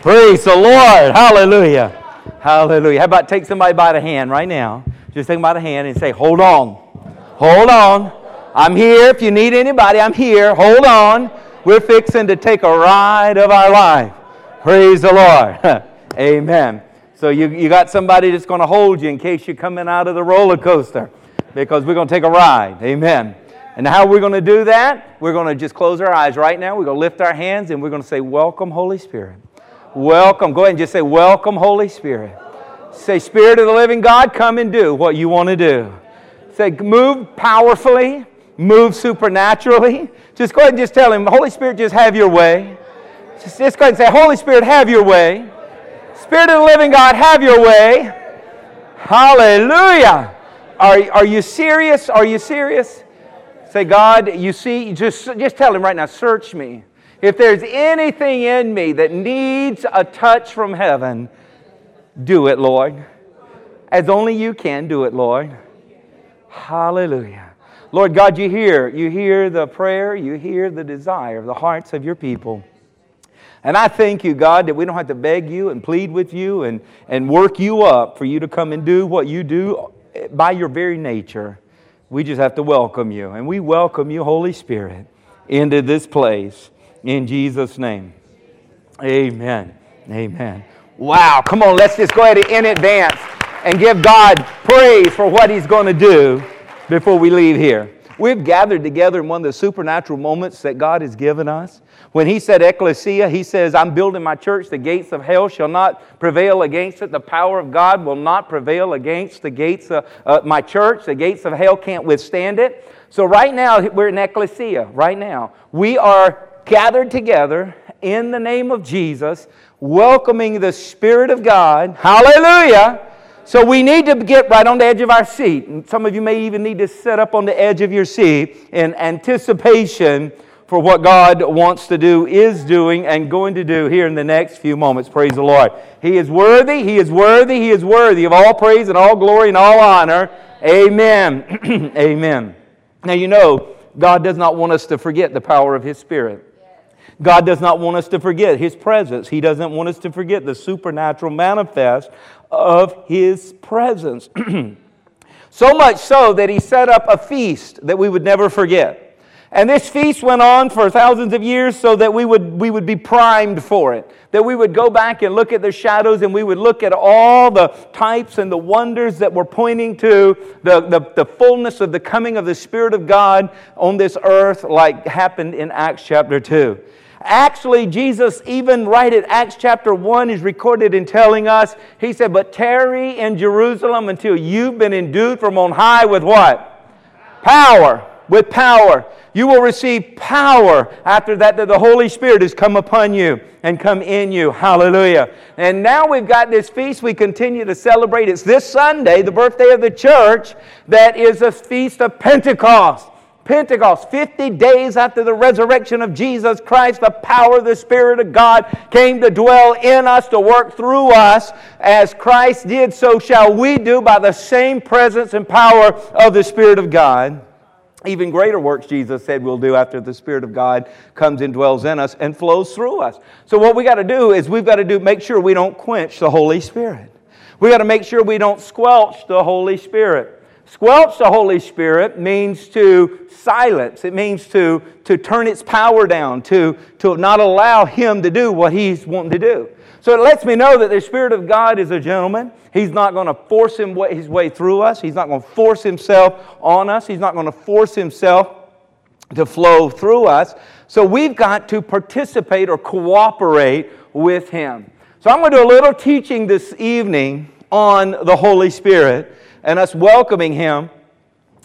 Praise the Lord. Hallelujah. Hallelujah. How about take somebody by the hand right now? Just take them by the hand and say, Hold on. Hold on. I'm here. If you need anybody, I'm here. Hold on. We're fixing to take a ride of our life. Praise the Lord. Amen. So you, you got somebody that's going to hold you in case you're coming out of the roller coaster because we're going to take a ride. Amen. And how we're going to do that? We're going to just close our eyes right now. We're going to lift our hands and we're going to say, Welcome, Holy Spirit. Welcome. Go ahead and just say, Welcome, Holy Spirit. Say, Spirit of the living God, come and do what you want to do. Say, move powerfully, move supernaturally. Just go ahead and just tell him, Holy Spirit, just have your way. Just, just go ahead and say, Holy Spirit, have your way. Spirit of the living God, have your way. Hallelujah. Are, are you serious? Are you serious? Say, God, you see, just, just tell him right now, search me. If there's anything in me that needs a touch from heaven, do it, Lord. As only you can do it, Lord. Hallelujah. Lord God, you hear, you hear the prayer, you hear the desire of the hearts of your people. And I thank you, God, that we don't have to beg you and plead with you and, and work you up for you to come and do what you do by your very nature. We just have to welcome you. And we welcome you, Holy Spirit, into this place. In Jesus' name. Amen. Amen. Wow. Come on, let's just go ahead in advance and give God praise for what He's going to do before we leave here. We've gathered together in one of the supernatural moments that God has given us. When He said ecclesia, He says, I'm building my church. The gates of hell shall not prevail against it. The power of God will not prevail against the gates of uh, my church. The gates of hell can't withstand it. So, right now, we're in ecclesia. Right now, we are gathered together in the name of Jesus, welcoming the Spirit of God. Hallelujah. So we need to get right on the edge of our seat. And some of you may even need to sit up on the edge of your seat in anticipation for what God wants to do, is doing, and going to do here in the next few moments. Praise the Lord. He is worthy, He is worthy, He is worthy of all praise and all glory and all honor. Amen. Amen. Now, you know, God does not want us to forget the power of His Spirit. God does not want us to forget His presence. He doesn't want us to forget the supernatural manifest of His presence. so much so that He set up a feast that we would never forget. And this feast went on for thousands of years so that we would, we would be primed for it. That we would go back and look at the shadows and we would look at all the types and the wonders that were pointing to the, the, the fullness of the coming of the Spirit of God on this earth, like happened in Acts chapter 2. Actually, Jesus, even right at Acts chapter 1, is recorded in telling us, He said, But tarry in Jerusalem until you've been endued from on high with what? Power. With power. You will receive power after that, that the Holy Spirit has come upon you and come in you. Hallelujah. And now we've got this feast we continue to celebrate. It's this Sunday, the birthday of the church, that is a feast of Pentecost. Pentecost, 50 days after the resurrection of Jesus Christ, the power of the Spirit of God came to dwell in us, to work through us. As Christ did, so shall we do by the same presence and power of the Spirit of God. Even greater works, Jesus said, we'll do after the Spirit of God comes and dwells in us and flows through us. So, what we got to do is we've got to do make sure we don't quench the Holy Spirit. We got to make sure we don't squelch the Holy Spirit. Squelch the Holy Spirit means to silence. It means to, to turn its power down, to, to not allow Him to do what He's wanting to do. So it lets me know that the Spirit of God is a gentleman. He's not going to force him his way through us. He's not going to force himself on us. He's not going to force himself to flow through us. So we've got to participate or cooperate with him. So I'm going to do a little teaching this evening on the Holy Spirit and us welcoming Him.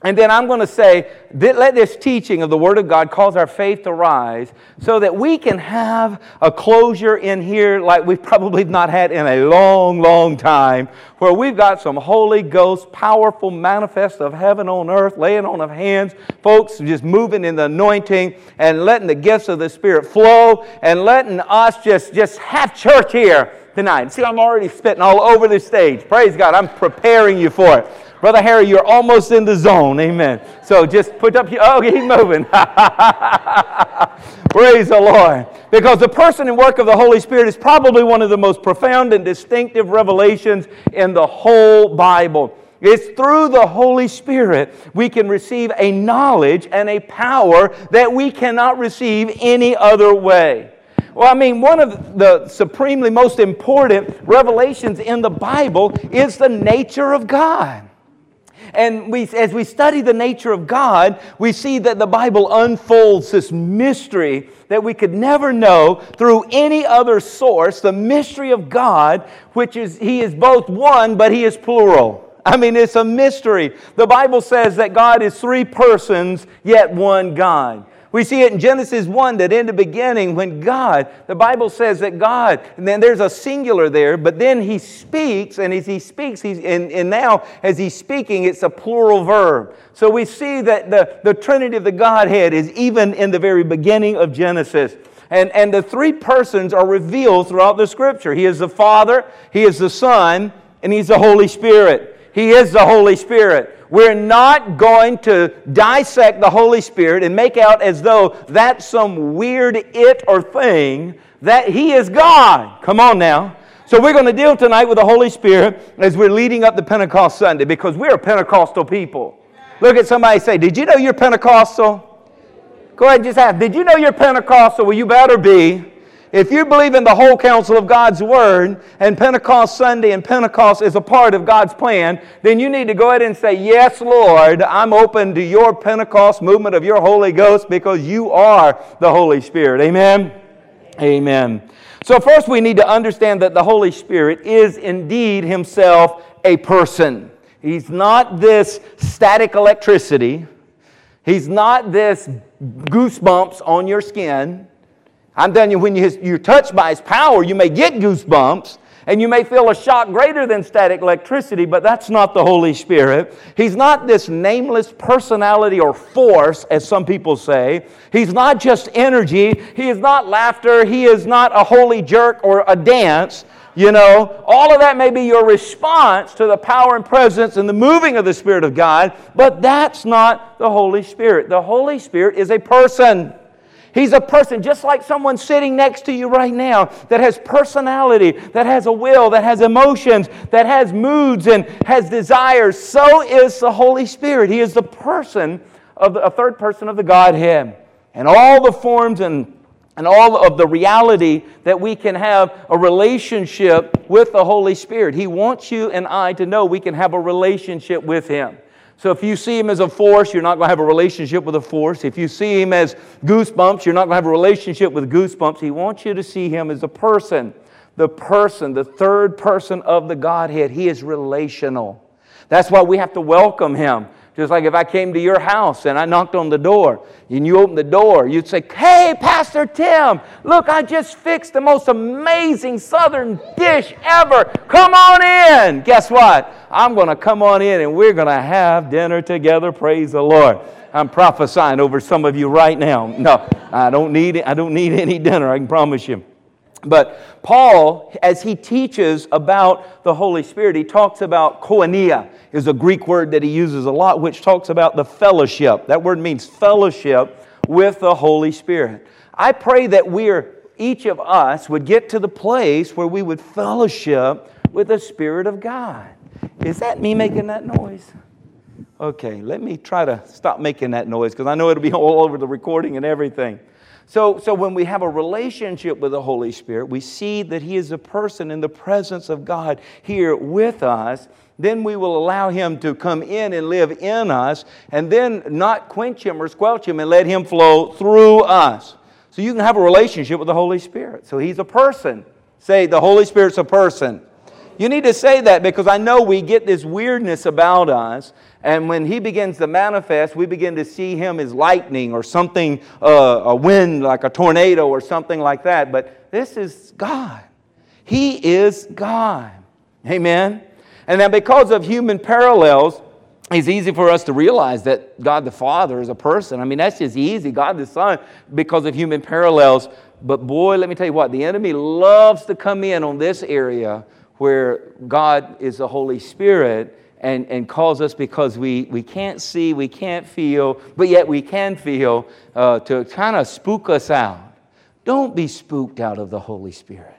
And then I'm going to say, let this teaching of the Word of God cause our faith to rise so that we can have a closure in here like we've probably not had in a long, long time, where we've got some Holy Ghost, powerful manifest of heaven on earth, laying on of hands, folks just moving in the anointing and letting the gifts of the Spirit flow and letting us just, just have church here tonight. See, I'm already spitting all over the stage. Praise God. I'm preparing you for it. Brother Harry, you're almost in the zone. Amen. So just put up your, oh, he's moving. Praise the Lord. Because the person and work of the Holy Spirit is probably one of the most profound and distinctive revelations in the whole Bible. It's through the Holy Spirit we can receive a knowledge and a power that we cannot receive any other way. Well, I mean, one of the supremely most important revelations in the Bible is the nature of God. And we, as we study the nature of God, we see that the Bible unfolds this mystery that we could never know through any other source the mystery of God, which is He is both one, but He is plural. I mean, it's a mystery. The Bible says that God is three persons, yet one God. We see it in Genesis 1 that in the beginning, when God, the Bible says that God, and then there's a singular there, but then He speaks, and as He speaks, he's, and, and now as He's speaking, it's a plural verb. So we see that the, the Trinity of the Godhead is even in the very beginning of Genesis. And, and the three persons are revealed throughout the Scripture He is the Father, He is the Son, and He's the Holy Spirit. He is the Holy Spirit. We're not going to dissect the Holy Spirit and make out as though that's some weird it or thing, that He is God. Come on now. So we're going to deal tonight with the Holy Spirit as we're leading up to Pentecost Sunday because we're a Pentecostal people. Look at somebody say, Did you know you're Pentecostal? Go ahead and just ask, Did you know you're Pentecostal? Well, you better be. If you believe in the whole counsel of God's Word, and Pentecost Sunday and Pentecost is a part of God's plan, then you need to go ahead and say, Yes, Lord, I'm open to your Pentecost movement of your Holy Ghost because you are the Holy Spirit. Amen? Amen. So, first, we need to understand that the Holy Spirit is indeed Himself a person. He's not this static electricity, He's not this goosebumps on your skin. I'm telling you, when you're touched by His power, you may get goosebumps and you may feel a shock greater than static electricity, but that's not the Holy Spirit. He's not this nameless personality or force, as some people say. He's not just energy. He is not laughter. He is not a holy jerk or a dance. You know, all of that may be your response to the power and presence and the moving of the Spirit of God, but that's not the Holy Spirit. The Holy Spirit is a person. He's a person just like someone sitting next to you right now that has personality, that has a will, that has emotions, that has moods and has desires. So is the Holy Spirit. He is the person of the, a third person of the Godhead. And all the forms and and all of the reality that we can have a relationship with the Holy Spirit. He wants you and I to know we can have a relationship with Him. So if you see him as a force, you're not going to have a relationship with a force. If you see him as goosebumps, you're not going to have a relationship with goosebumps. He wants you to see him as a person, the person, the third person of the Godhead. He is relational. That's why we have to welcome him. Just like if I came to your house and I knocked on the door and you opened the door, you'd say, Hey, Pastor Tim, look, I just fixed the most amazing southern dish ever. Come on in. Guess what? I'm going to come on in and we're going to have dinner together. Praise the Lord. I'm prophesying over some of you right now. No, I don't need, I don't need any dinner, I can promise you. But Paul, as he teaches about the Holy Spirit, he talks about koinonia, is a Greek word that he uses a lot, which talks about the fellowship. That word means fellowship with the Holy Spirit. I pray that we're, each of us, would get to the place where we would fellowship with the Spirit of God. Is that me making that noise? Okay, let me try to stop making that noise because I know it'll be all over the recording and everything. So, so when we have a relationship with the Holy Spirit, we see that He is a person in the presence of God here with us. Then we will allow Him to come in and live in us, and then not quench Him or squelch Him and let Him flow through us. So you can have a relationship with the Holy Spirit. So He's a person. Say, the Holy Spirit's a person. You need to say that because I know we get this weirdness about us. And when he begins to manifest, we begin to see him as lightning or something, uh, a wind like a tornado or something like that. But this is God. He is God. Amen. And then because of human parallels, it's easy for us to realize that God the Father is a person. I mean, that's just easy. God the Son, because of human parallels, but boy, let me tell you what, the enemy loves to come in on this area where God is the Holy Spirit and, and calls us because we, we can't see, we can't feel, but yet we can feel uh, to kind of spook us out. Don't be spooked out of the Holy Spirit.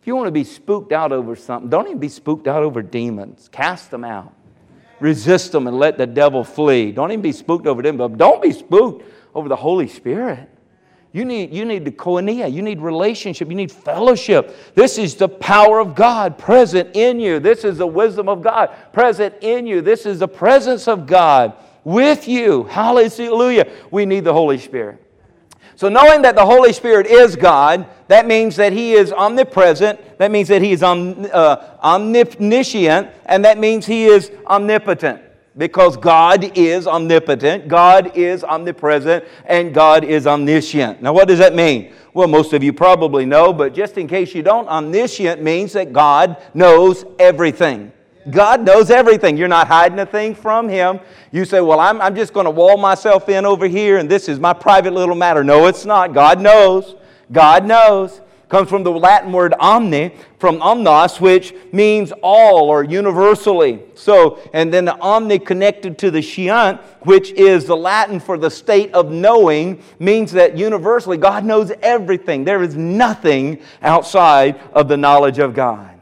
If you want to be spooked out over something, don't even be spooked out over demons. Cast them out. Resist them and let the devil flee. Don't even be spooked over them, but don't be spooked over the Holy Spirit. You need, you need the koinonia. You need relationship. You need fellowship. This is the power of God present in you. This is the wisdom of God present in you. This is the presence of God with you. Hallelujah. We need the Holy Spirit. So, knowing that the Holy Spirit is God, that means that He is omnipresent, that means that He is om, uh, omniscient, and that means He is omnipotent. Because God is omnipotent, God is omnipresent, and God is omniscient. Now, what does that mean? Well, most of you probably know, but just in case you don't, omniscient means that God knows everything. God knows everything. You're not hiding a thing from Him. You say, Well, I'm, I'm just going to wall myself in over here and this is my private little matter. No, it's not. God knows. God knows. Comes from the Latin word omni, from omnos, which means all or universally. So, and then the omni connected to the sciant, which is the Latin for the state of knowing, means that universally God knows everything. There is nothing outside of the knowledge of God.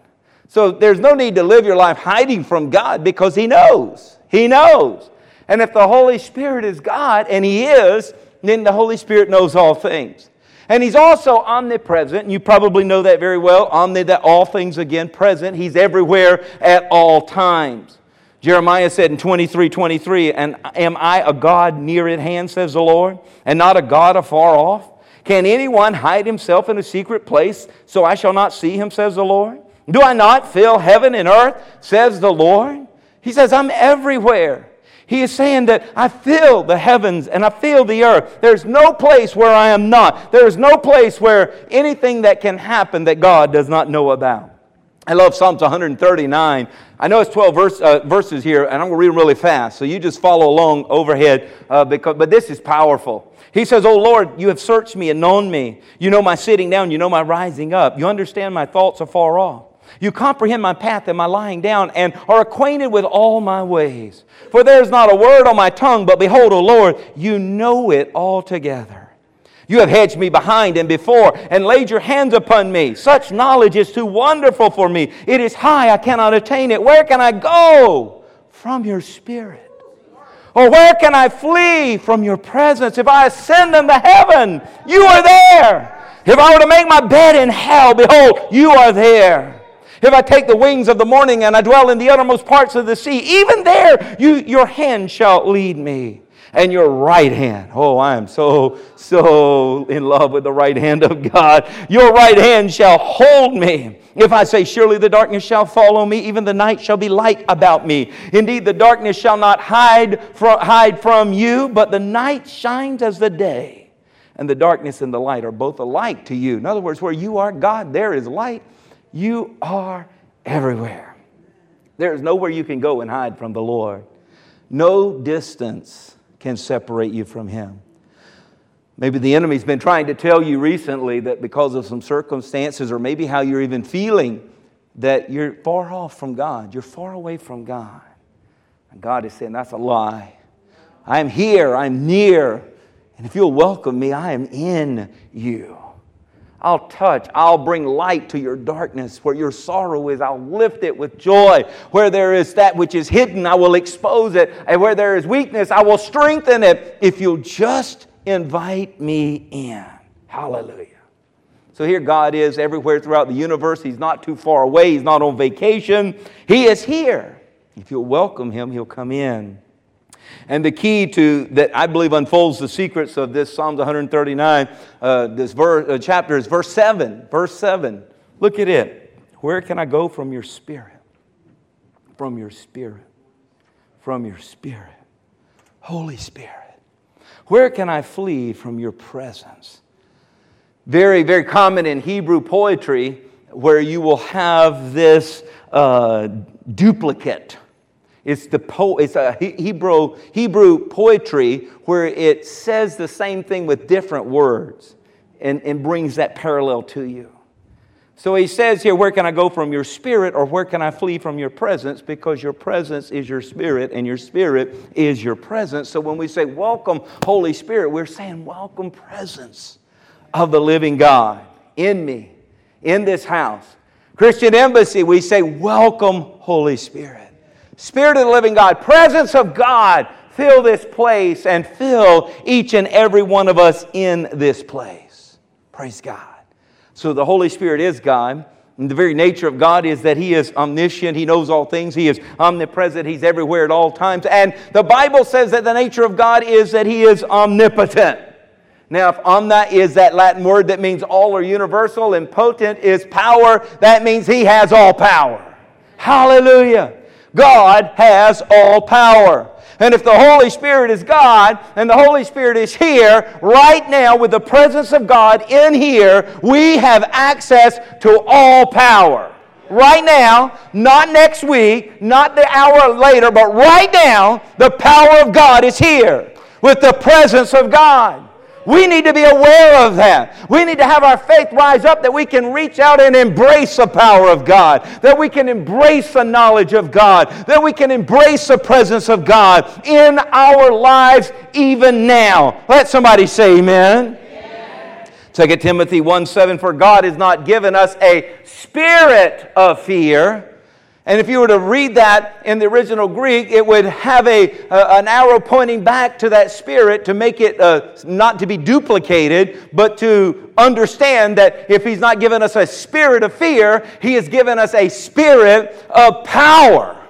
So there's no need to live your life hiding from God because He knows. He knows. And if the Holy Spirit is God, and He is, then the Holy Spirit knows all things. And He's also omnipresent, you probably know that very well. Omni, that all things again present. He's everywhere at all times. Jeremiah said in 23 23, And am I a God near at hand, says the Lord, and not a God afar off? Can anyone hide himself in a secret place so I shall not see him, says the Lord? Do I not fill heaven and earth, says the Lord? He says, I'm everywhere. He is saying that I fill the heavens and I fill the earth. There's no place where I am not. There is no place where anything that can happen that God does not know about. I love Psalms 139. I know it's 12 verse, uh, verses here, and I'm going to read them really fast. So you just follow along overhead, uh, because, but this is powerful. He says, Oh Lord, you have searched me and known me. You know my sitting down, you know my rising up. You understand my thoughts afar off. You comprehend my path and my lying down, and are acquainted with all my ways. For there is not a word on my tongue, but behold, O Lord, you know it altogether. You have hedged me behind and before, and laid your hands upon me. Such knowledge is too wonderful for me. It is high, I cannot attain it. Where can I go from your spirit? Or where can I flee from your presence? If I ascend into heaven, you are there. If I were to make my bed in hell, behold, you are there. If I take the wings of the morning and I dwell in the uttermost parts of the sea, even there you, your hand shall lead me. And your right hand. Oh, I am so, so in love with the right hand of God. Your right hand shall hold me. If I say, Surely the darkness shall follow me, even the night shall be light about me. Indeed, the darkness shall not hide hide from you, but the night shines as the day. And the darkness and the light are both alike to you. In other words, where you are, God, there is light. You are everywhere. There is nowhere you can go and hide from the Lord. No distance can separate you from Him. Maybe the enemy's been trying to tell you recently that because of some circumstances, or maybe how you're even feeling, that you're far off from God. You're far away from God. And God is saying, That's a lie. I am here, I'm near. And if you'll welcome me, I am in you. I'll touch. I'll bring light to your darkness. Where your sorrow is, I'll lift it with joy. Where there is that which is hidden, I will expose it. And where there is weakness, I will strengthen it if you'll just invite me in. Hallelujah. So here God is everywhere throughout the universe. He's not too far away, He's not on vacation. He is here. If you'll welcome Him, He'll come in. And the key to that I believe unfolds the secrets of this Psalms 139, uh, this verse, uh, chapter is verse 7. Verse 7. Look at it. Where can I go from your spirit? From your spirit. From your spirit. Holy Spirit. Where can I flee from your presence? Very, very common in Hebrew poetry where you will have this uh, duplicate it's, the po- it's a Hebrew, Hebrew poetry where it says the same thing with different words. and, and brings that parallel to you. So he says here, Where can I go from your spirit, or where can I flee from your presence? Because your presence is your spirit, and your spirit is your presence. So when we say, Welcome, Holy Spirit, we're saying, Welcome, presence of the living God in me, in this house. Christian Embassy, we say, Welcome, Holy Spirit. Spirit of the living God, presence of God, fill this place and fill each and every one of us in this place. Praise God. So the Holy Spirit is God. And the very nature of God is that He is omniscient. He knows all things. He is omnipresent. He's everywhere at all times. And the Bible says that the nature of God is that He is omnipotent. Now, if omni is that Latin word that means all or universal, and potent is power, that means He has all power. Hallelujah. God has all power. And if the Holy Spirit is God and the Holy Spirit is here right now with the presence of God in here, we have access to all power. Right now, not next week, not the hour later, but right now, the power of God is here with the presence of God. We need to be aware of that. We need to have our faith rise up that we can reach out and embrace the power of God, that we can embrace the knowledge of God, that we can embrace the presence of God in our lives even now. Let somebody say amen. amen. 2 Timothy 1 7 For God has not given us a spirit of fear and if you were to read that in the original Greek, it would have a, an arrow pointing back to that spirit to make it uh, not to be duplicated, but to understand that if He's not given us a spirit of fear, He has given us a spirit of power.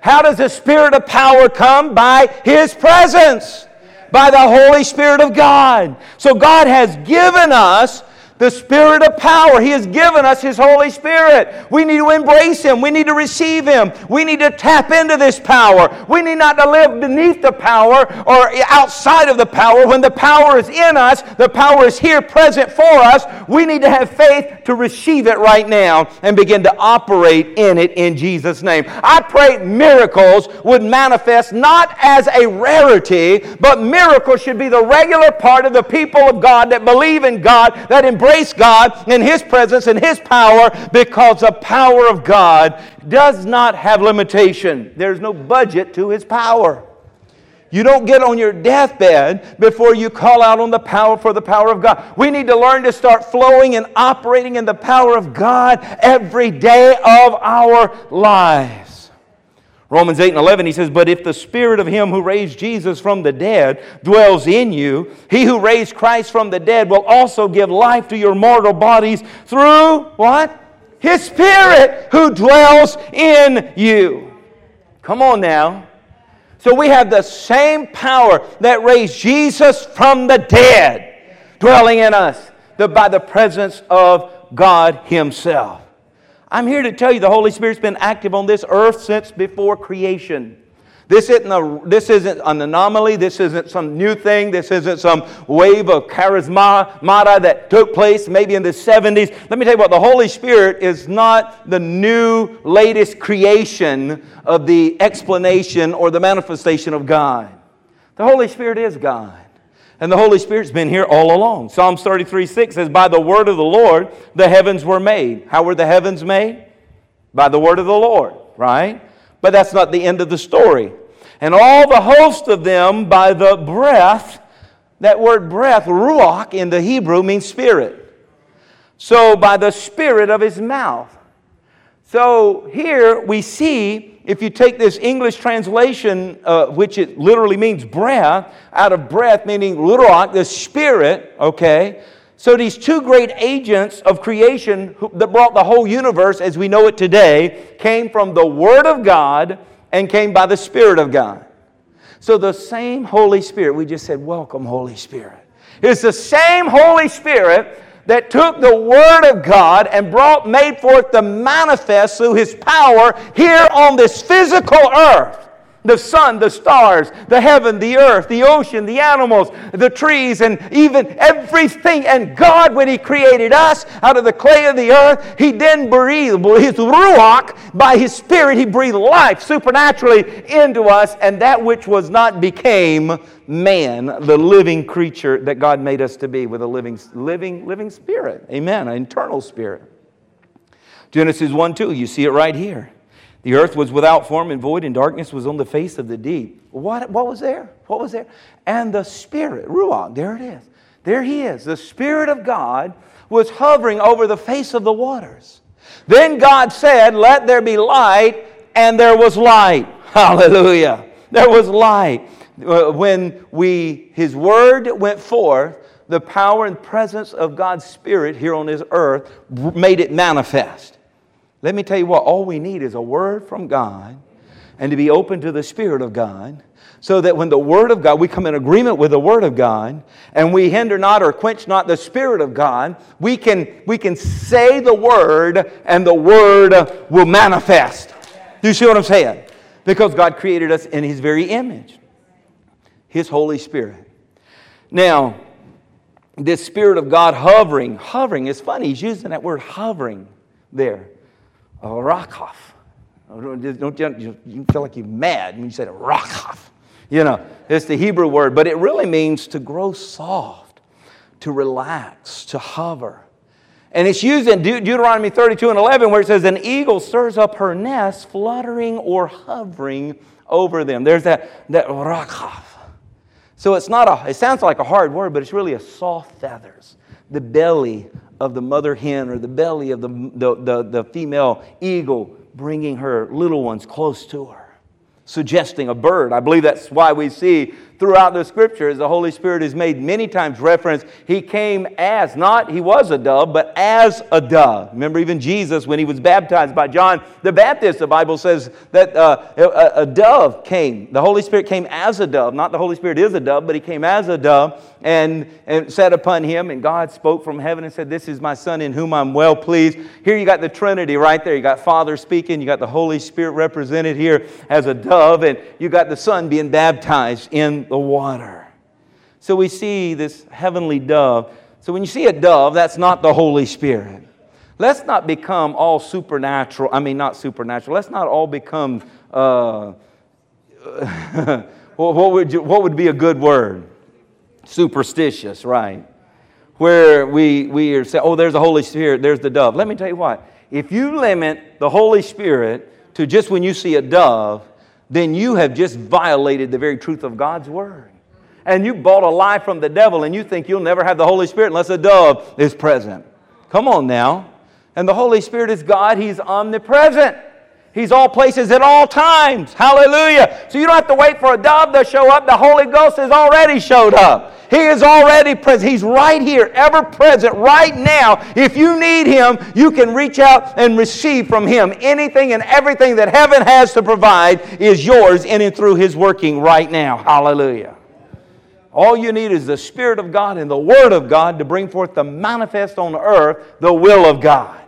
How does the spirit of power come? By His presence, by the Holy Spirit of God. So God has given us the Spirit of power. He has given us His Holy Spirit. We need to embrace Him. We need to receive Him. We need to tap into this power. We need not to live beneath the power or outside of the power. When the power is in us, the power is here present for us. We need to have faith to receive it right now and begin to operate in it in Jesus' name. I pray miracles would manifest not as a rarity, but miracles should be the regular part of the people of God that believe in God, that embrace embrace God in His presence and His power because the power of God does not have limitation. There's no budget to His power. You don't get on your deathbed before you call out on the power for the power of God. We need to learn to start flowing and operating in the power of God every day of our lives. Romans 8 and 11, he says, But if the spirit of him who raised Jesus from the dead dwells in you, he who raised Christ from the dead will also give life to your mortal bodies through what? His spirit who dwells in you. Come on now. So we have the same power that raised Jesus from the dead dwelling in us the, by the presence of God Himself. I'm here to tell you the Holy Spirit's been active on this earth since before creation. This isn't, a, this isn't an anomaly. This isn't some new thing. This isn't some wave of charismata that took place maybe in the 70s. Let me tell you what, the Holy Spirit is not the new, latest creation of the explanation or the manifestation of God. The Holy Spirit is God. And the Holy Spirit's been here all along. Psalms 33 6 says, By the word of the Lord the heavens were made. How were the heavens made? By the word of the Lord, right? But that's not the end of the story. And all the host of them by the breath, that word breath, ruach in the Hebrew means spirit. So by the spirit of his mouth. So here we see if you take this English translation, uh, which it literally means breath, out of breath meaning ruach, the spirit, okay? So these two great agents of creation who, that brought the whole universe as we know it today came from the Word of God and came by the Spirit of God. So the same Holy Spirit, we just said, Welcome, Holy Spirit. It's the same Holy Spirit that took the Word of God and brought, made forth the manifest through His power here on this physical earth. The sun, the stars, the heaven, the earth, the ocean, the animals, the trees, and even everything. And God, when He created us out of the clay of the earth, He then breathed His Ruach, by His Spirit, He breathed life supernaturally into us, and that which was not became man, the living creature that God made us to be with a living, living, living spirit. Amen, an internal spirit. Genesis 1 2, you see it right here. The earth was without form and void, and darkness was on the face of the deep. What, what was there? What was there? And the Spirit, Ruach, there it is. There he is. The Spirit of God was hovering over the face of the waters. Then God said, Let there be light, and there was light. Hallelujah. There was light. Uh, when we, His Word went forth, the power and presence of God's Spirit here on this earth made it manifest. Let me tell you what, all we need is a word from God and to be open to the Spirit of God so that when the Word of God, we come in agreement with the Word of God, and we hinder not or quench not the Spirit of God, we can, we can say the Word and the Word will manifest. Do you see what I'm saying? Because God created us in His very image, His Holy Spirit. Now, this Spirit of God hovering, hovering, it's funny, he's using that word hovering there. Rakov. Don't, don't, you feel like you're mad when you say Rakov. You know, it's the Hebrew word, but it really means to grow soft, to relax, to hover. And it's used in De- Deuteronomy 32 and 11 where it says, An eagle stirs up her nest, fluttering or hovering over them. There's that, that rakaf. So it's not a, it sounds like a hard word, but it's really a soft feathers, the belly of the mother hen or the belly of the, the, the, the female eagle bringing her little ones close to her suggesting a bird. I believe that's why we see throughout the scriptures the Holy Spirit is made many times reference. He came as, not he was a dove, but as a dove. Remember, even Jesus, when he was baptized by John the Baptist, the Bible says that uh, a, a dove came. The Holy Spirit came as a dove. Not the Holy Spirit is a dove, but he came as a dove and, and sat upon him. And God spoke from heaven and said, This is my son in whom I'm well pleased. Here you got the Trinity right there. You got Father speaking, you got the Holy Spirit represented here as a dove, and you got the Son being baptized in the water. So we see this heavenly dove. So when you see a dove, that's not the Holy Spirit. Let's not become all supernatural. I mean, not supernatural. Let's not all become, uh, what, would you, what would be a good word? Superstitious, right? Where we, we are saying, oh, there's the Holy Spirit, there's the dove. Let me tell you what. If you limit the Holy Spirit to just when you see a dove, then you have just violated the very truth of God's Word. And you bought a lie from the devil and you think you'll never have the Holy Spirit unless a dove is present. Come on now. And the Holy Spirit is God, He's omnipresent. He's all places at all times. Hallelujah. So you don't have to wait for a dove to show up. The Holy Ghost has already showed up. He is already present. He's right here, ever present, right now. If you need Him, you can reach out and receive from Him. Anything and everything that heaven has to provide is yours in and through His working right now. Hallelujah. All you need is the Spirit of God and the Word of God to bring forth the manifest on earth the will of God.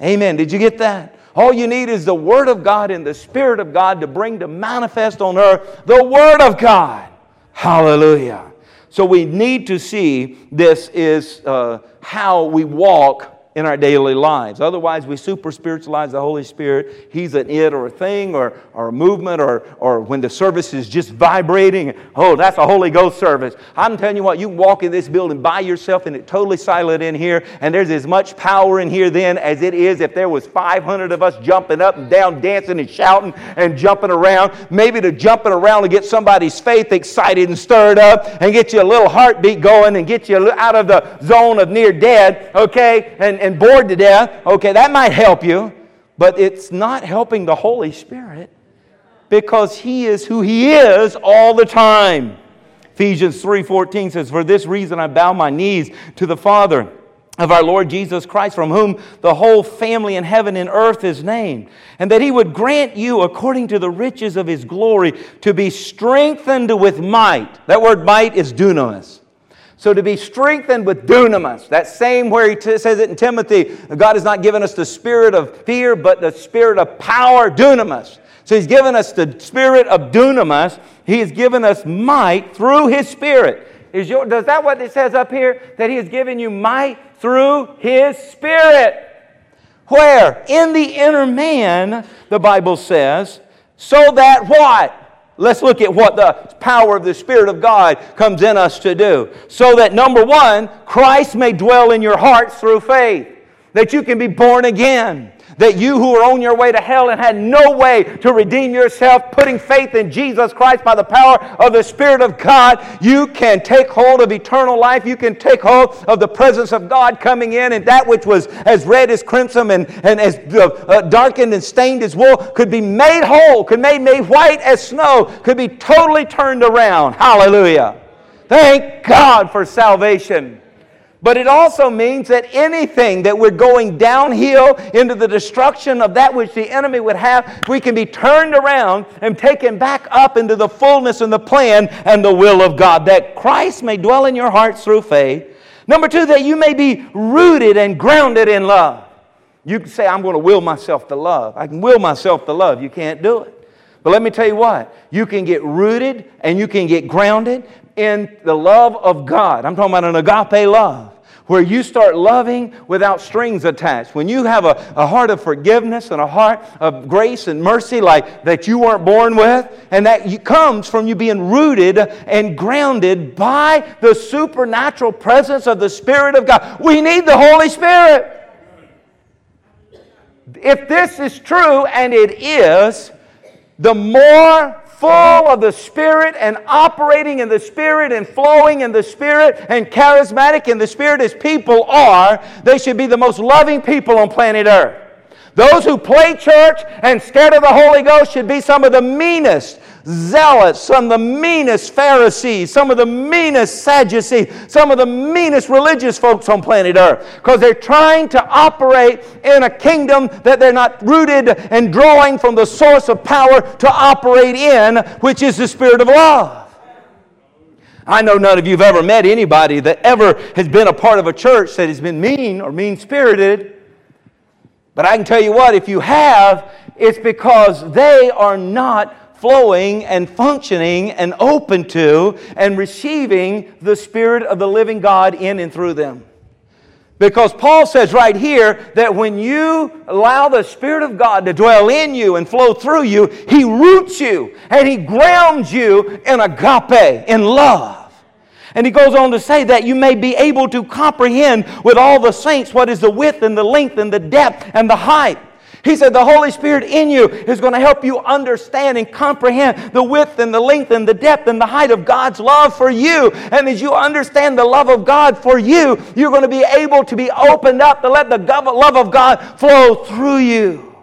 Amen. Did you get that? All you need is the Word of God and the Spirit of God to bring to manifest on earth the Word of God. Hallelujah. So we need to see this is uh, how we walk in our daily lives. Otherwise, we super spiritualize the Holy Spirit. He's an it or a thing or, or a movement or, or when the service is just vibrating. Oh, that's a Holy Ghost service. I'm telling you what, you walk in this building by yourself and it's totally silent in here, and there's as much power in here then as it is if there was 500 of us jumping up and down, dancing and shouting and jumping around. Maybe to jumping around to get somebody's faith excited and stirred up and get you a little heartbeat going and get you out of the zone of near dead, okay? And, and bored to death. Okay, that might help you, but it's not helping the Holy Spirit because He is who He is all the time. Ephesians 3:14 says, "For this reason I bow my knees to the Father of our Lord Jesus Christ, from whom the whole family in heaven and earth is named, and that he would grant you, according to the riches of his glory, to be strengthened with might. That word might is dunamis. So to be strengthened with dunamis, that same where he t- says it in Timothy, God has not given us the spirit of fear, but the spirit of power, dunamis. So he's given us the spirit of dunamis. He has given us might through his spirit. Is your, does that what it says up here? That he has given you might through his spirit. Where? In the inner man, the Bible says, so that what? Let's look at what the power of the Spirit of God comes in us to do. So that number one, Christ may dwell in your hearts through faith, that you can be born again that you who are on your way to hell and had no way to redeem yourself, putting faith in Jesus Christ by the power of the Spirit of God, you can take hold of eternal life. You can take hold of the presence of God coming in, and that which was as red as crimson and, and as uh, uh, darkened and stained as wool could be made whole, could be made white as snow, could be totally turned around. Hallelujah. Thank God for salvation. But it also means that anything that we're going downhill into the destruction of that which the enemy would have, we can be turned around and taken back up into the fullness and the plan and the will of God, that Christ may dwell in your hearts through faith. Number two, that you may be rooted and grounded in love. You can say, I'm going to will myself to love. I can will myself to love. You can't do it. But let me tell you what, you can get rooted and you can get grounded in the love of God. I'm talking about an agape love where you start loving without strings attached. When you have a, a heart of forgiveness and a heart of grace and mercy like that you weren't born with, and that comes from you being rooted and grounded by the supernatural presence of the Spirit of God. We need the Holy Spirit. If this is true, and it is, the more full of the Spirit and operating in the Spirit and flowing in the Spirit and charismatic in the Spirit as people are, they should be the most loving people on planet Earth. Those who play church and scared of the Holy Ghost should be some of the meanest zealots, some of the meanest Pharisees, some of the meanest Sadducees, some of the meanest religious folks on planet Earth. Because they're trying to operate in a kingdom that they're not rooted and drawing from the source of power to operate in, which is the Spirit of love. I know none of you have ever met anybody that ever has been a part of a church that has been mean or mean spirited. But I can tell you what, if you have, it's because they are not flowing and functioning and open to and receiving the Spirit of the living God in and through them. Because Paul says right here that when you allow the Spirit of God to dwell in you and flow through you, He roots you and He grounds you in agape, in love. And he goes on to say that you may be able to comprehend with all the saints what is the width and the length and the depth and the height he said the Holy Spirit in you is going to help you understand and comprehend the width and the length and the depth and the height of God's love for you. And as you understand the love of God for you, you're going to be able to be opened up to let the love of God flow through you.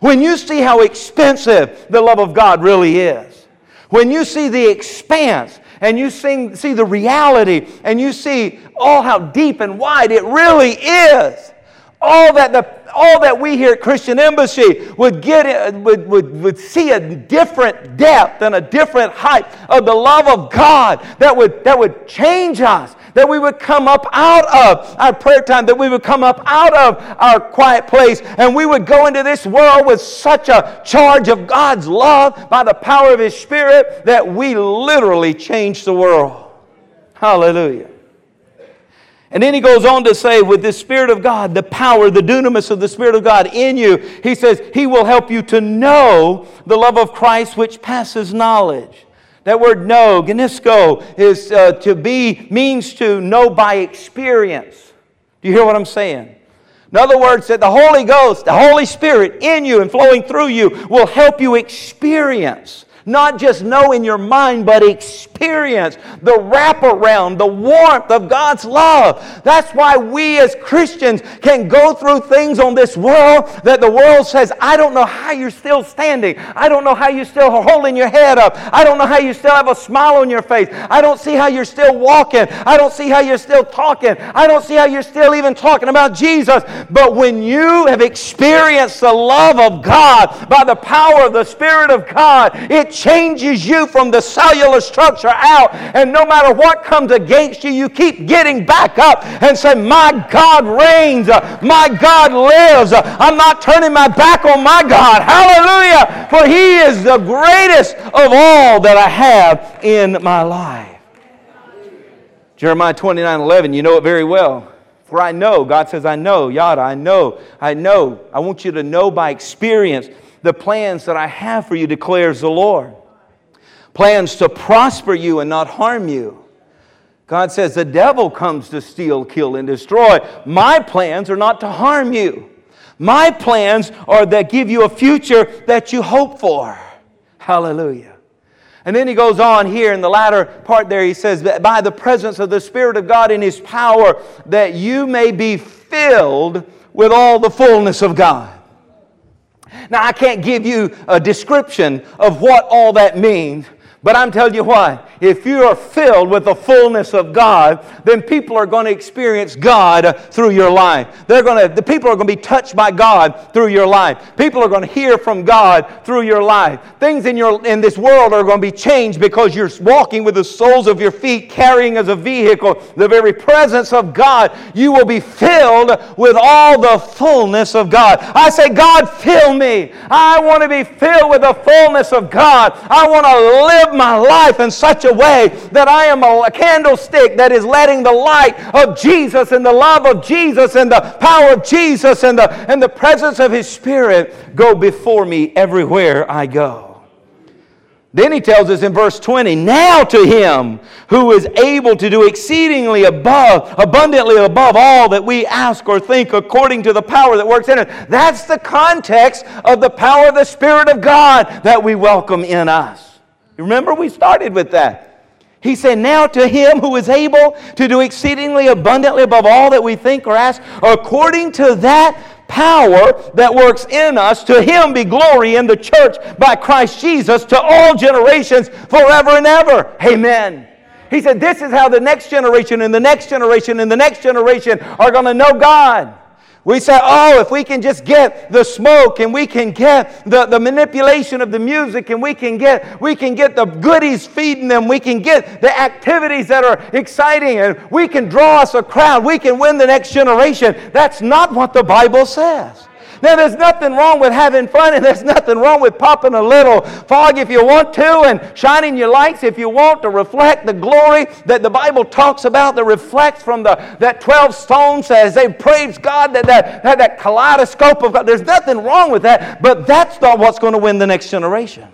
When you see how expensive the love of God really is, when you see the expanse and you see, see the reality and you see all how deep and wide it really is, all that the all that we here at Christian Embassy would get uh, would, would, would see a different depth and a different height of the love of God that would that would change us that we would come up out of our prayer time, that we would come up out of our quiet place, and we would go into this world with such a charge of God's love by the power of His Spirit that we literally change the world. Hallelujah. And then he goes on to say, with the Spirit of God, the power, the dunamis of the Spirit of God in you, he says, He will help you to know the love of Christ which passes knowledge. That word know, gnosko, is uh, to be, means to know by experience. Do you hear what I'm saying? In other words, that the Holy Ghost, the Holy Spirit in you and flowing through you will help you experience not just know in your mind, but experience the wraparound, the warmth of God's love. That's why we as Christians can go through things on this world that the world says, I don't know how you're still standing. I don't know how you're still holding your head up. I don't know how you still have a smile on your face. I don't see how you're still walking. I don't see how you're still talking. I don't see how you're still even talking about Jesus. But when you have experienced the love of God by the power of the Spirit of God, it changes you from the cellular structure out. And no matter what comes against you, you keep getting back up and say, My God reigns. My God lives. I'm not turning my back on my God. Hallelujah. For He is the greatest of all that I have in my life. Jeremiah 29 11, you know it very well. For I know, God says, I know, yada, I know, I know. I want you to know by experience the plans that I have for you, declares the Lord. Plans to prosper you and not harm you. God says, The devil comes to steal, kill, and destroy. My plans are not to harm you. My plans are that give you a future that you hope for. Hallelujah. And then he goes on here in the latter part there, he says, that by the presence of the Spirit of God in his power, that you may be filled with all the fullness of God. Now, I can't give you a description of what all that means, but I'm telling you what, if you are filled with the fullness of God, then people are going to experience God through your life. They're going to, the people are going to be touched by God through your life. People are going to hear from God through your life. Things in, your, in this world are going to be changed because you're walking with the soles of your feet, carrying as a vehicle the very presence of God. You will be filled with all the fullness of God. I say, God, fill me. I want to be filled with the fullness of God. I want to live my life in such a way that I am a candlestick that is letting the light of Jesus and the love of Jesus and the power of Jesus and the, and the presence of His Spirit go before me everywhere I go. Then he tells us in verse 20, now to him who is able to do exceedingly above, abundantly above all that we ask or think according to the power that works in us. That's the context of the power of the Spirit of God that we welcome in us. Remember, we started with that. He said, Now to him who is able to do exceedingly abundantly above all that we think or ask, according to that power that works in us, to him be glory in the church by Christ Jesus to all generations forever and ever. Amen. He said, This is how the next generation and the next generation and the next generation are going to know God. We say, oh, if we can just get the smoke and we can get the, the manipulation of the music and we can get we can get the goodies feeding them, we can get the activities that are exciting and we can draw us a crowd, we can win the next generation. That's not what the Bible says. Now, there's nothing wrong with having fun, and there's nothing wrong with popping a little fog if you want to, and shining your lights if you want to reflect the glory that the Bible talks about that reflects from the, that 12 stones as they praise God, that, that, that, that kaleidoscope of God. There's nothing wrong with that, but that's not what's going to win the next generation.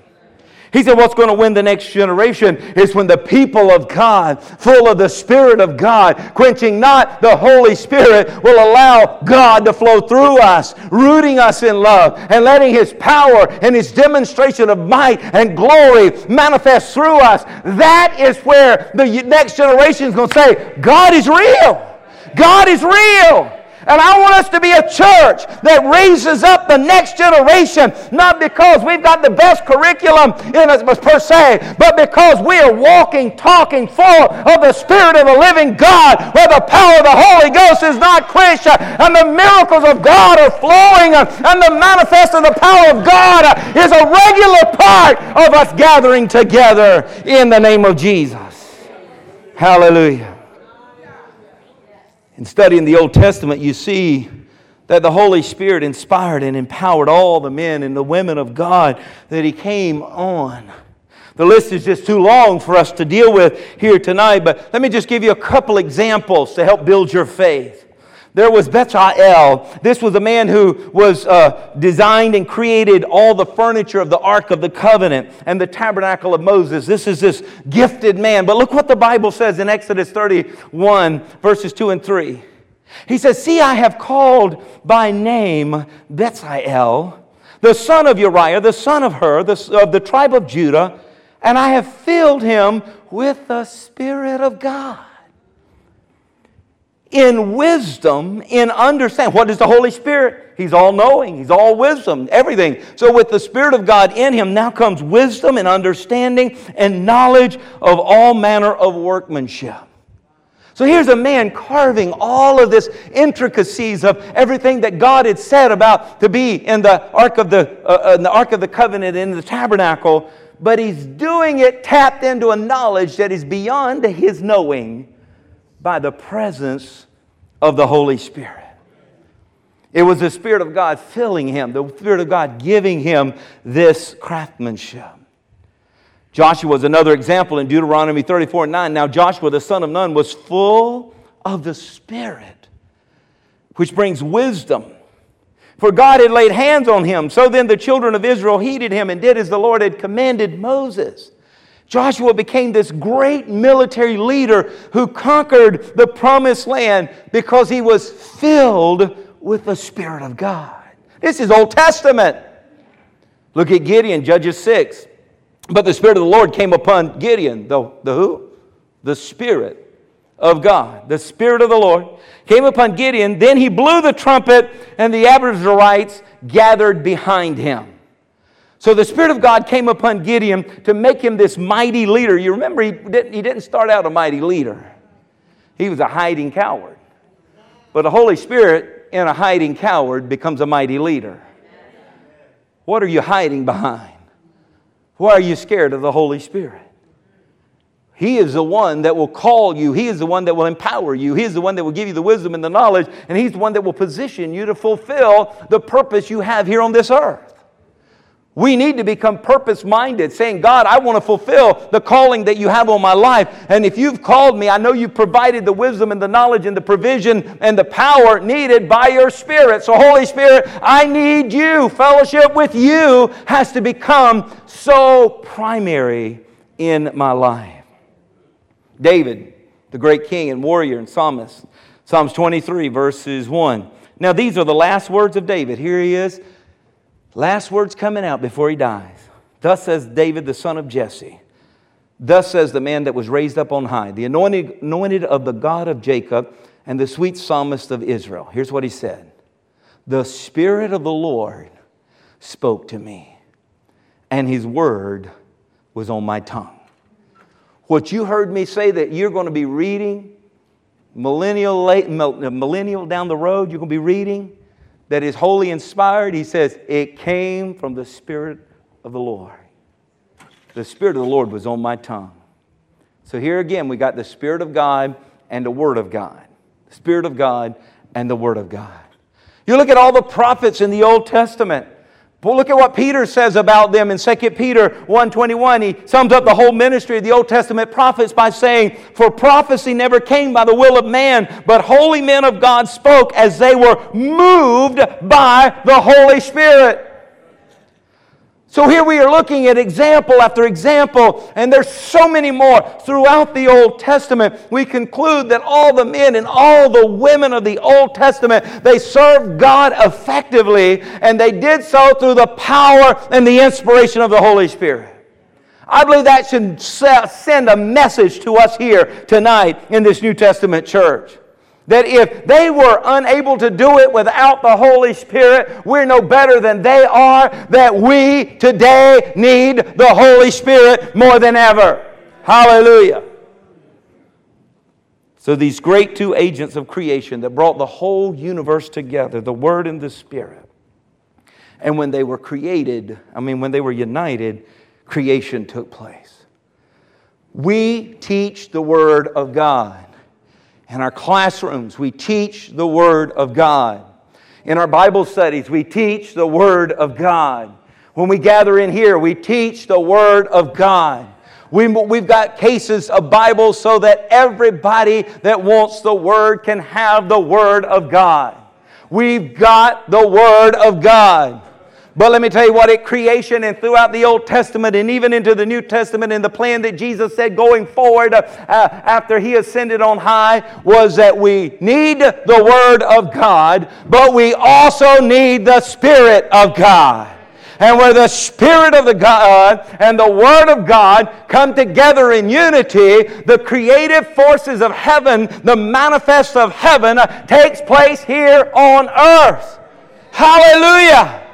He said, What's going to win the next generation is when the people of God, full of the Spirit of God, quenching not the Holy Spirit, will allow God to flow through us, rooting us in love, and letting His power and His demonstration of might and glory manifest through us. That is where the next generation is going to say, God is real. God is real. And I want us to be a church that raises up the next generation, not because we've got the best curriculum in us per se, but because we are walking, talking full of the Spirit of the living God, where the power of the Holy Ghost is not quenched, and the miracles of God are flowing, and the manifest of the power of God is a regular part of us gathering together in the name of Jesus. Hallelujah. In studying the Old Testament, you see that the Holy Spirit inspired and empowered all the men and the women of God that He came on. The list is just too long for us to deal with here tonight, but let me just give you a couple examples to help build your faith. There was Bezalel. This was a man who was uh, designed and created all the furniture of the Ark of the Covenant and the tabernacle of Moses. This is this gifted man. But look what the Bible says in Exodus 31, verses 2 and 3. He says, See, I have called by name Bezalel, the son of Uriah, the son of Hur, the, of the tribe of Judah, and I have filled him with the Spirit of God in wisdom, in understanding. What is the Holy Spirit? He's all knowing, He's all wisdom, everything. So, with the Spirit of God in Him, now comes wisdom and understanding and knowledge of all manner of workmanship. So here's a man carving all of this intricacies of everything that God had said about to be in the ark of the, uh, uh in the ark of the covenant in the tabernacle but he's doing it tapped into a knowledge that is beyond his knowing by the presence of the Holy Spirit. It was the Spirit of God filling him, the Spirit of God giving him this craftsmanship. Joshua was another example in Deuteronomy 34 9. Now, Joshua, the son of Nun, was full of the Spirit, which brings wisdom. For God had laid hands on him. So then the children of Israel heeded him and did as the Lord had commanded Moses. Joshua became this great military leader who conquered the promised land because he was filled with the Spirit of God. This is Old Testament. Look at Gideon, Judges 6. But the Spirit of the Lord came upon Gideon. The, the who? The Spirit of God. The Spirit of the Lord came upon Gideon. Then he blew the trumpet, and the Abiezrites gathered behind him. So the Spirit of God came upon Gideon to make him this mighty leader. You remember, he didn't, he didn't start out a mighty leader, he was a hiding coward. But the Holy Spirit in a hiding coward becomes a mighty leader. What are you hiding behind? Why are you scared of the Holy Spirit? He is the one that will call you. He is the one that will empower you. He is the one that will give you the wisdom and the knowledge. And He's the one that will position you to fulfill the purpose you have here on this earth. We need to become purpose minded, saying, God, I want to fulfill the calling that you have on my life. And if you've called me, I know you've provided the wisdom and the knowledge and the provision and the power needed by your Spirit. So, Holy Spirit, I need you. Fellowship with you has to become so primary in my life. David, the great king and warrior and psalmist, Psalms 23, verses 1. Now, these are the last words of David. Here he is Last words coming out before he dies. Thus says David, the son of Jesse. Thus says the man that was raised up on high, the anointed, of the God of Jacob and the sweet psalmist of Israel. Here's what he said The Spirit of the Lord spoke to me, and his word was on my tongue. What you heard me say that you're going to be reading millennial, late, millennial down the road, you're going to be reading that is wholly inspired, he says, it came from the Spirit of the Lord. The Spirit of the Lord was on my tongue. So here again, we got the Spirit of God and the Word of God. The Spirit of God and the Word of God. You look at all the prophets in the Old Testament. Well, look at what Peter says about them in 2 Peter 1.21. He sums up the whole ministry of the Old Testament prophets by saying, For prophecy never came by the will of man, but holy men of God spoke as they were moved by the Holy Spirit. So here we are looking at example after example, and there's so many more throughout the Old Testament. We conclude that all the men and all the women of the Old Testament, they served God effectively, and they did so through the power and the inspiration of the Holy Spirit. I believe that should send a message to us here tonight in this New Testament church. That if they were unable to do it without the Holy Spirit, we're no better than they are, that we today need the Holy Spirit more than ever. Hallelujah. So, these great two agents of creation that brought the whole universe together, the Word and the Spirit. And when they were created, I mean, when they were united, creation took place. We teach the Word of God. In our classrooms, we teach the Word of God. In our Bible studies, we teach the Word of God. When we gather in here, we teach the Word of God. We, we've got cases of Bibles so that everybody that wants the Word can have the Word of God. We've got the Word of God. But let me tell you what, at creation and throughout the Old Testament and even into the New Testament and the plan that Jesus said going forward uh, uh, after he ascended on high was that we need the Word of God, but we also need the Spirit of God. And where the Spirit of the God and the Word of God come together in unity, the creative forces of heaven, the manifest of heaven, uh, takes place here on earth. Hallelujah!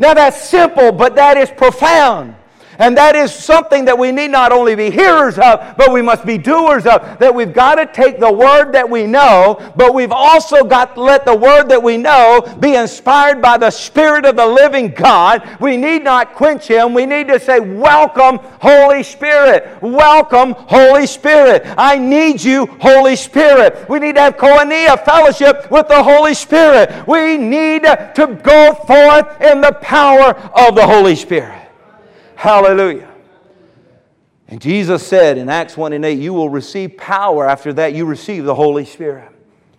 Now that's simple, but that is profound. And that is something that we need not only be hearers of, but we must be doers of. That we've got to take the word that we know, but we've also got to let the word that we know be inspired by the Spirit of the living God. We need not quench him. We need to say, Welcome, Holy Spirit. Welcome, Holy Spirit. I need you, Holy Spirit. We need to have koinonia, fellowship with the Holy Spirit. We need to go forth in the power of the Holy Spirit. Hallelujah. And Jesus said in Acts 1 and 8, You will receive power. After that, you receive the Holy Spirit.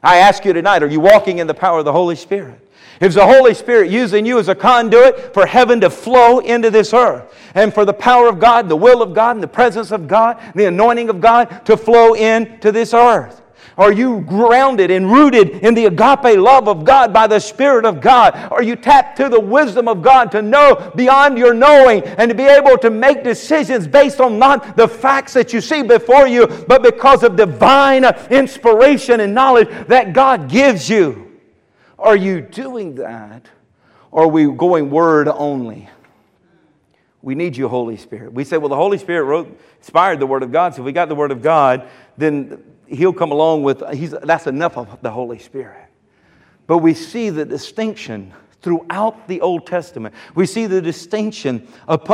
I ask you tonight, are you walking in the power of the Holy Spirit? Is the Holy Spirit using you as a conduit for heaven to flow into this earth and for the power of God, the will of God, and the presence of God, the anointing of God to flow into this earth? Are you grounded and rooted in the agape love of God by the Spirit of God? Are you tapped to the wisdom of God to know beyond your knowing and to be able to make decisions based on not the facts that you see before you, but because of divine inspiration and knowledge that God gives you? Are you doing that? Or are we going word only? We need you, Holy Spirit. We say, well, the Holy Spirit wrote, inspired the Word of God. So if we got the Word of God, then He'll come along with, he's, that's enough of the Holy Spirit. But we see the distinction throughout the Old Testament. We see the distinction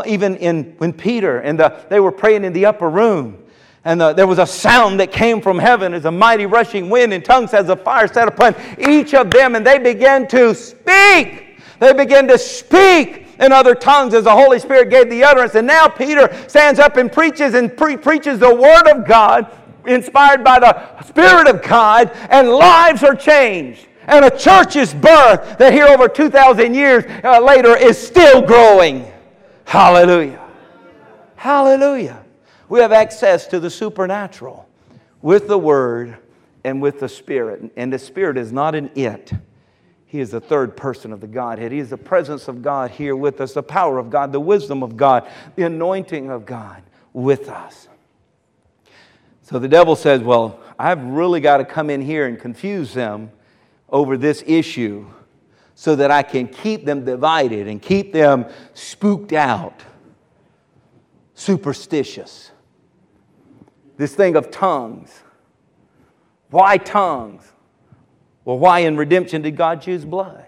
even in when Peter and the, they were praying in the upper room. And the, there was a sound that came from heaven as a mighty rushing wind, and tongues as a fire set upon each of them, and they began to speak. They began to speak in other tongues as the Holy Spirit gave the utterance. And now Peter stands up and preaches and pre- preaches the Word of God, inspired by the Spirit of God, and lives are changed. And a church's birth that here over 2,000 years uh, later is still growing. Hallelujah. Hallelujah. We have access to the supernatural with the Word and with the Spirit. And the Spirit is not an it. He is the third person of the Godhead. He is the presence of God here with us, the power of God, the wisdom of God, the anointing of God with us. So the devil says, Well, I've really got to come in here and confuse them over this issue so that I can keep them divided and keep them spooked out, superstitious this thing of tongues. Why tongues? Well, why in redemption did God choose blood?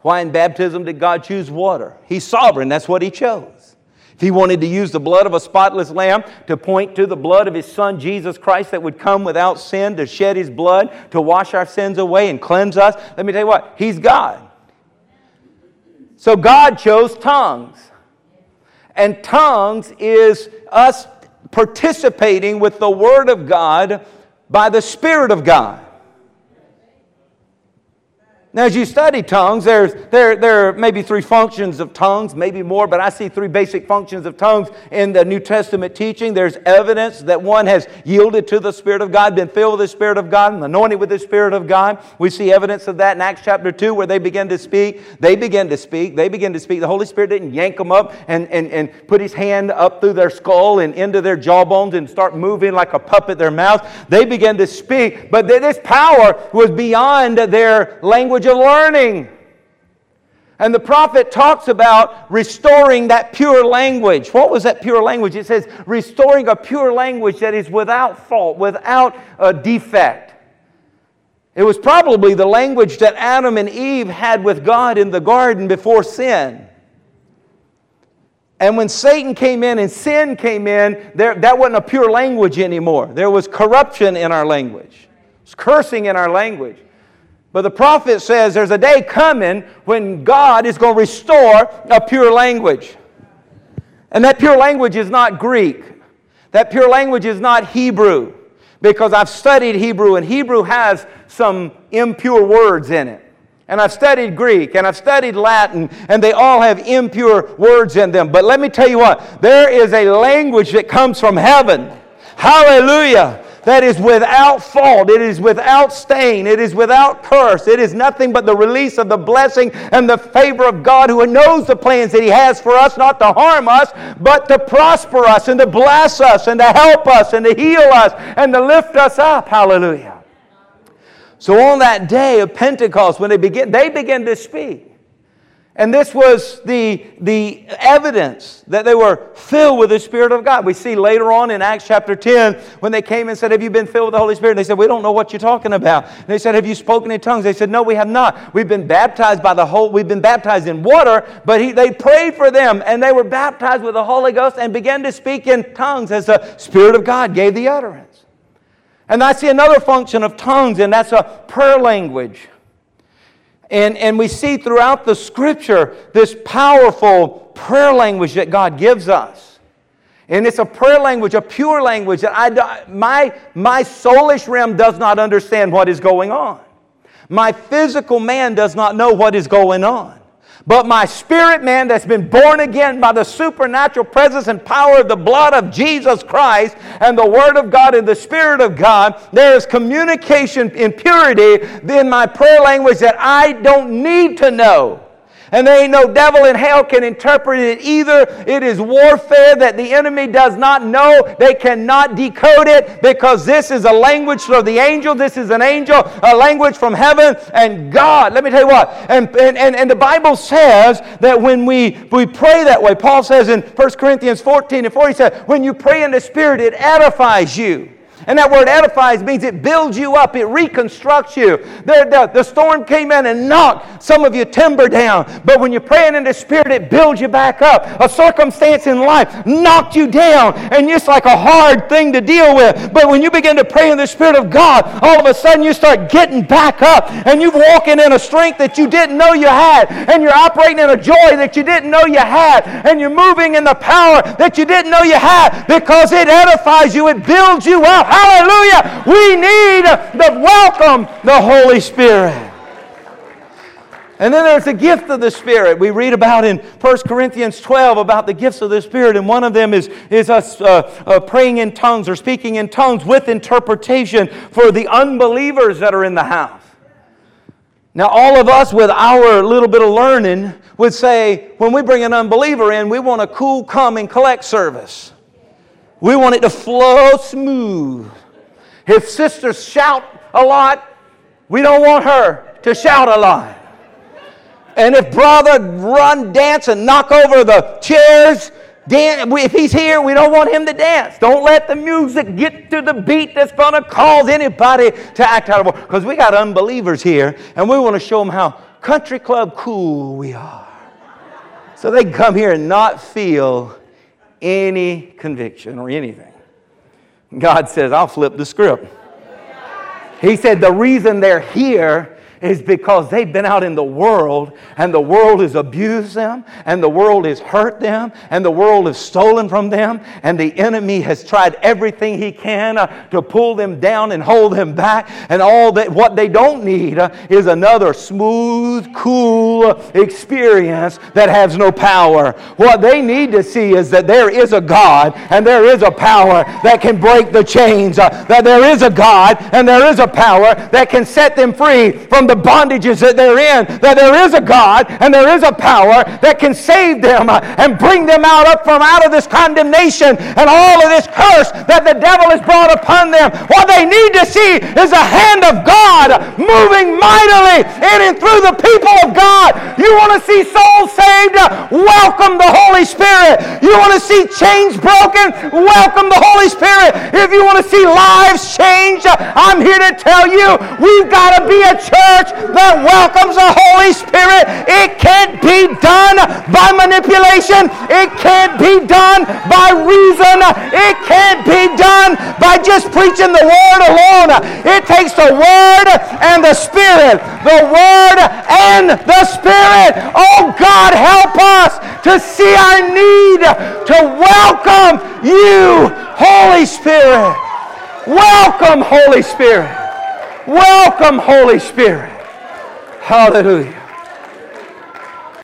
Why in baptism did God choose water? He's sovereign, that's what He chose. He wanted to use the blood of a spotless lamb to point to the blood of His Son Jesus Christ that would come without sin to shed His blood to wash our sins away and cleanse us, let me tell you what, He's God. So God chose tongues. And tongues is us participating with the Word of God by the Spirit of God. Now, as you study tongues, there's, there, there are maybe three functions of tongues, maybe more, but I see three basic functions of tongues in the New Testament teaching. There's evidence that one has yielded to the Spirit of God, been filled with the Spirit of God, and anointed with the Spirit of God. We see evidence of that in Acts chapter 2, where they begin to speak. They begin to speak. They begin to speak. The Holy Spirit didn't yank them up and, and, and put his hand up through their skull and into their jawbones and start moving like a puppet their mouth. They began to speak, but this power was beyond their language language of learning. And the prophet talks about restoring that pure language. What was that pure language? It says restoring a pure language that is without fault, without a defect. It was probably the language that Adam and Eve had with God in the garden before sin. And when Satan came in and sin came in, there, that wasn't a pure language anymore. There was corruption in our language, it was cursing in our language. But the prophet says there's a day coming when God is going to restore a pure language. And that pure language is not Greek. That pure language is not Hebrew. Because I've studied Hebrew, and Hebrew has some impure words in it. And I've studied Greek and I've studied Latin, and they all have impure words in them. But let me tell you what, there is a language that comes from heaven. Hallelujah that is without fault, it is without stain, it is without curse. It is nothing but the release of the blessing and the favor of God who knows the plans that He has for us, not to harm us, but to prosper us and to bless us and to help us and to heal us and to lift us up. Hallelujah. So on that day of Pentecost, when they begin, they begin to speak. And this was the, the evidence that they were filled with the Spirit of God. We see later on in Acts chapter 10 when they came and said, Have you been filled with the Holy Spirit? And they said, We don't know what you're talking about. And they said, Have you spoken in tongues? They said, No, we have not. We've been baptized by the whole, we've been baptized in water, but he, they prayed for them and they were baptized with the Holy Ghost and began to speak in tongues as the Spirit of God gave the utterance. And I see another function of tongues, and that's a prayer language. And, and we see throughout the scripture this powerful prayer language that God gives us. And it's a prayer language, a pure language that I, my, my soulish realm does not understand what is going on. My physical man does not know what is going on. But my spirit man that's been born again by the supernatural presence and power of the blood of Jesus Christ and the Word of God and the Spirit of God, there is communication in purity in my prayer language that I don't need to know. And there ain't no devil in hell can interpret it either. It is warfare that the enemy does not know. They cannot decode it because this is a language of the angel. This is an angel, a language from heaven and God. Let me tell you what. And, and, and, and the Bible says that when we, we pray that way, Paul says in 1 Corinthians 14 and 4, he said, when you pray in the Spirit, it edifies you. And that word edifies means it builds you up, it reconstructs you. The, the, the, storm came in and knocked some of your timber down. But when you're praying in the Spirit, it builds you back up. A circumstance in life knocked you down, and it's like a hard thing to deal with. But when you begin to pray in the Spirit of God, all of a sudden you start getting back up, and you're walking in a strength that you didn't know you had, and you're operating in a joy that you didn't know you had, and you're moving in the power that you didn't know you had because it edifies you, it builds you up. Hallelujah. We need to welcome the Holy Spirit. And then there's the gift of the Spirit. We read about in 1 Corinthians 12 about the gifts of the Spirit, and one of them is, is us uh, uh, praying in tongues or speaking in tongues with interpretation for the unbelievers that are in the house. Now, all of us with our little bit of learning would say, when we bring an unbeliever in, we want a cool, come, and collect service. We want it to flow smooth. If sisters shout a lot, we don't want her to shout a lot. And if brother run, dance, and knock over the chairs, Dan, if he's here, we don't want him to dance. Don't let the music get to the beat that's going to cause anybody to act out of order. Because we got unbelievers here, and we want to show them how country club cool we are. So they come here and not feel any conviction or anything. God says, I'll flip the script. He said, the reason they're here is because they've been out in the world and the world has abused them and the world has hurt them and the world has stolen from them and the enemy has tried everything he can uh, to pull them down and hold them back and all that what they don't need uh, is another smooth cool experience that has no power. What they need to see is that there is a God and there is a power that can break the chains uh, that there is a God and there is a power that can set them free from the bondages that they're in, that there is a God and there is a power that can save them and bring them out up from out of this condemnation and all of this curse that the devil has brought upon them. What they need to see is a hand of God moving mightily in and through the people of God. You want to see souls saved? Welcome the Holy Spirit. You want to see chains broken? Welcome the Holy Spirit. If you want to see lives changed, I'm here to tell you we've got to be a church church that welcomes the Holy Spirit. It can't be done by manipulation. It can't be done by reason. It can't be done by just preaching the Word alone. It takes the Word and the Spirit. The Word and the Spirit. Oh God, help us to see our need to welcome you, Holy Spirit. Welcome, Holy Spirit. Welcome, Holy Spirit. Hallelujah.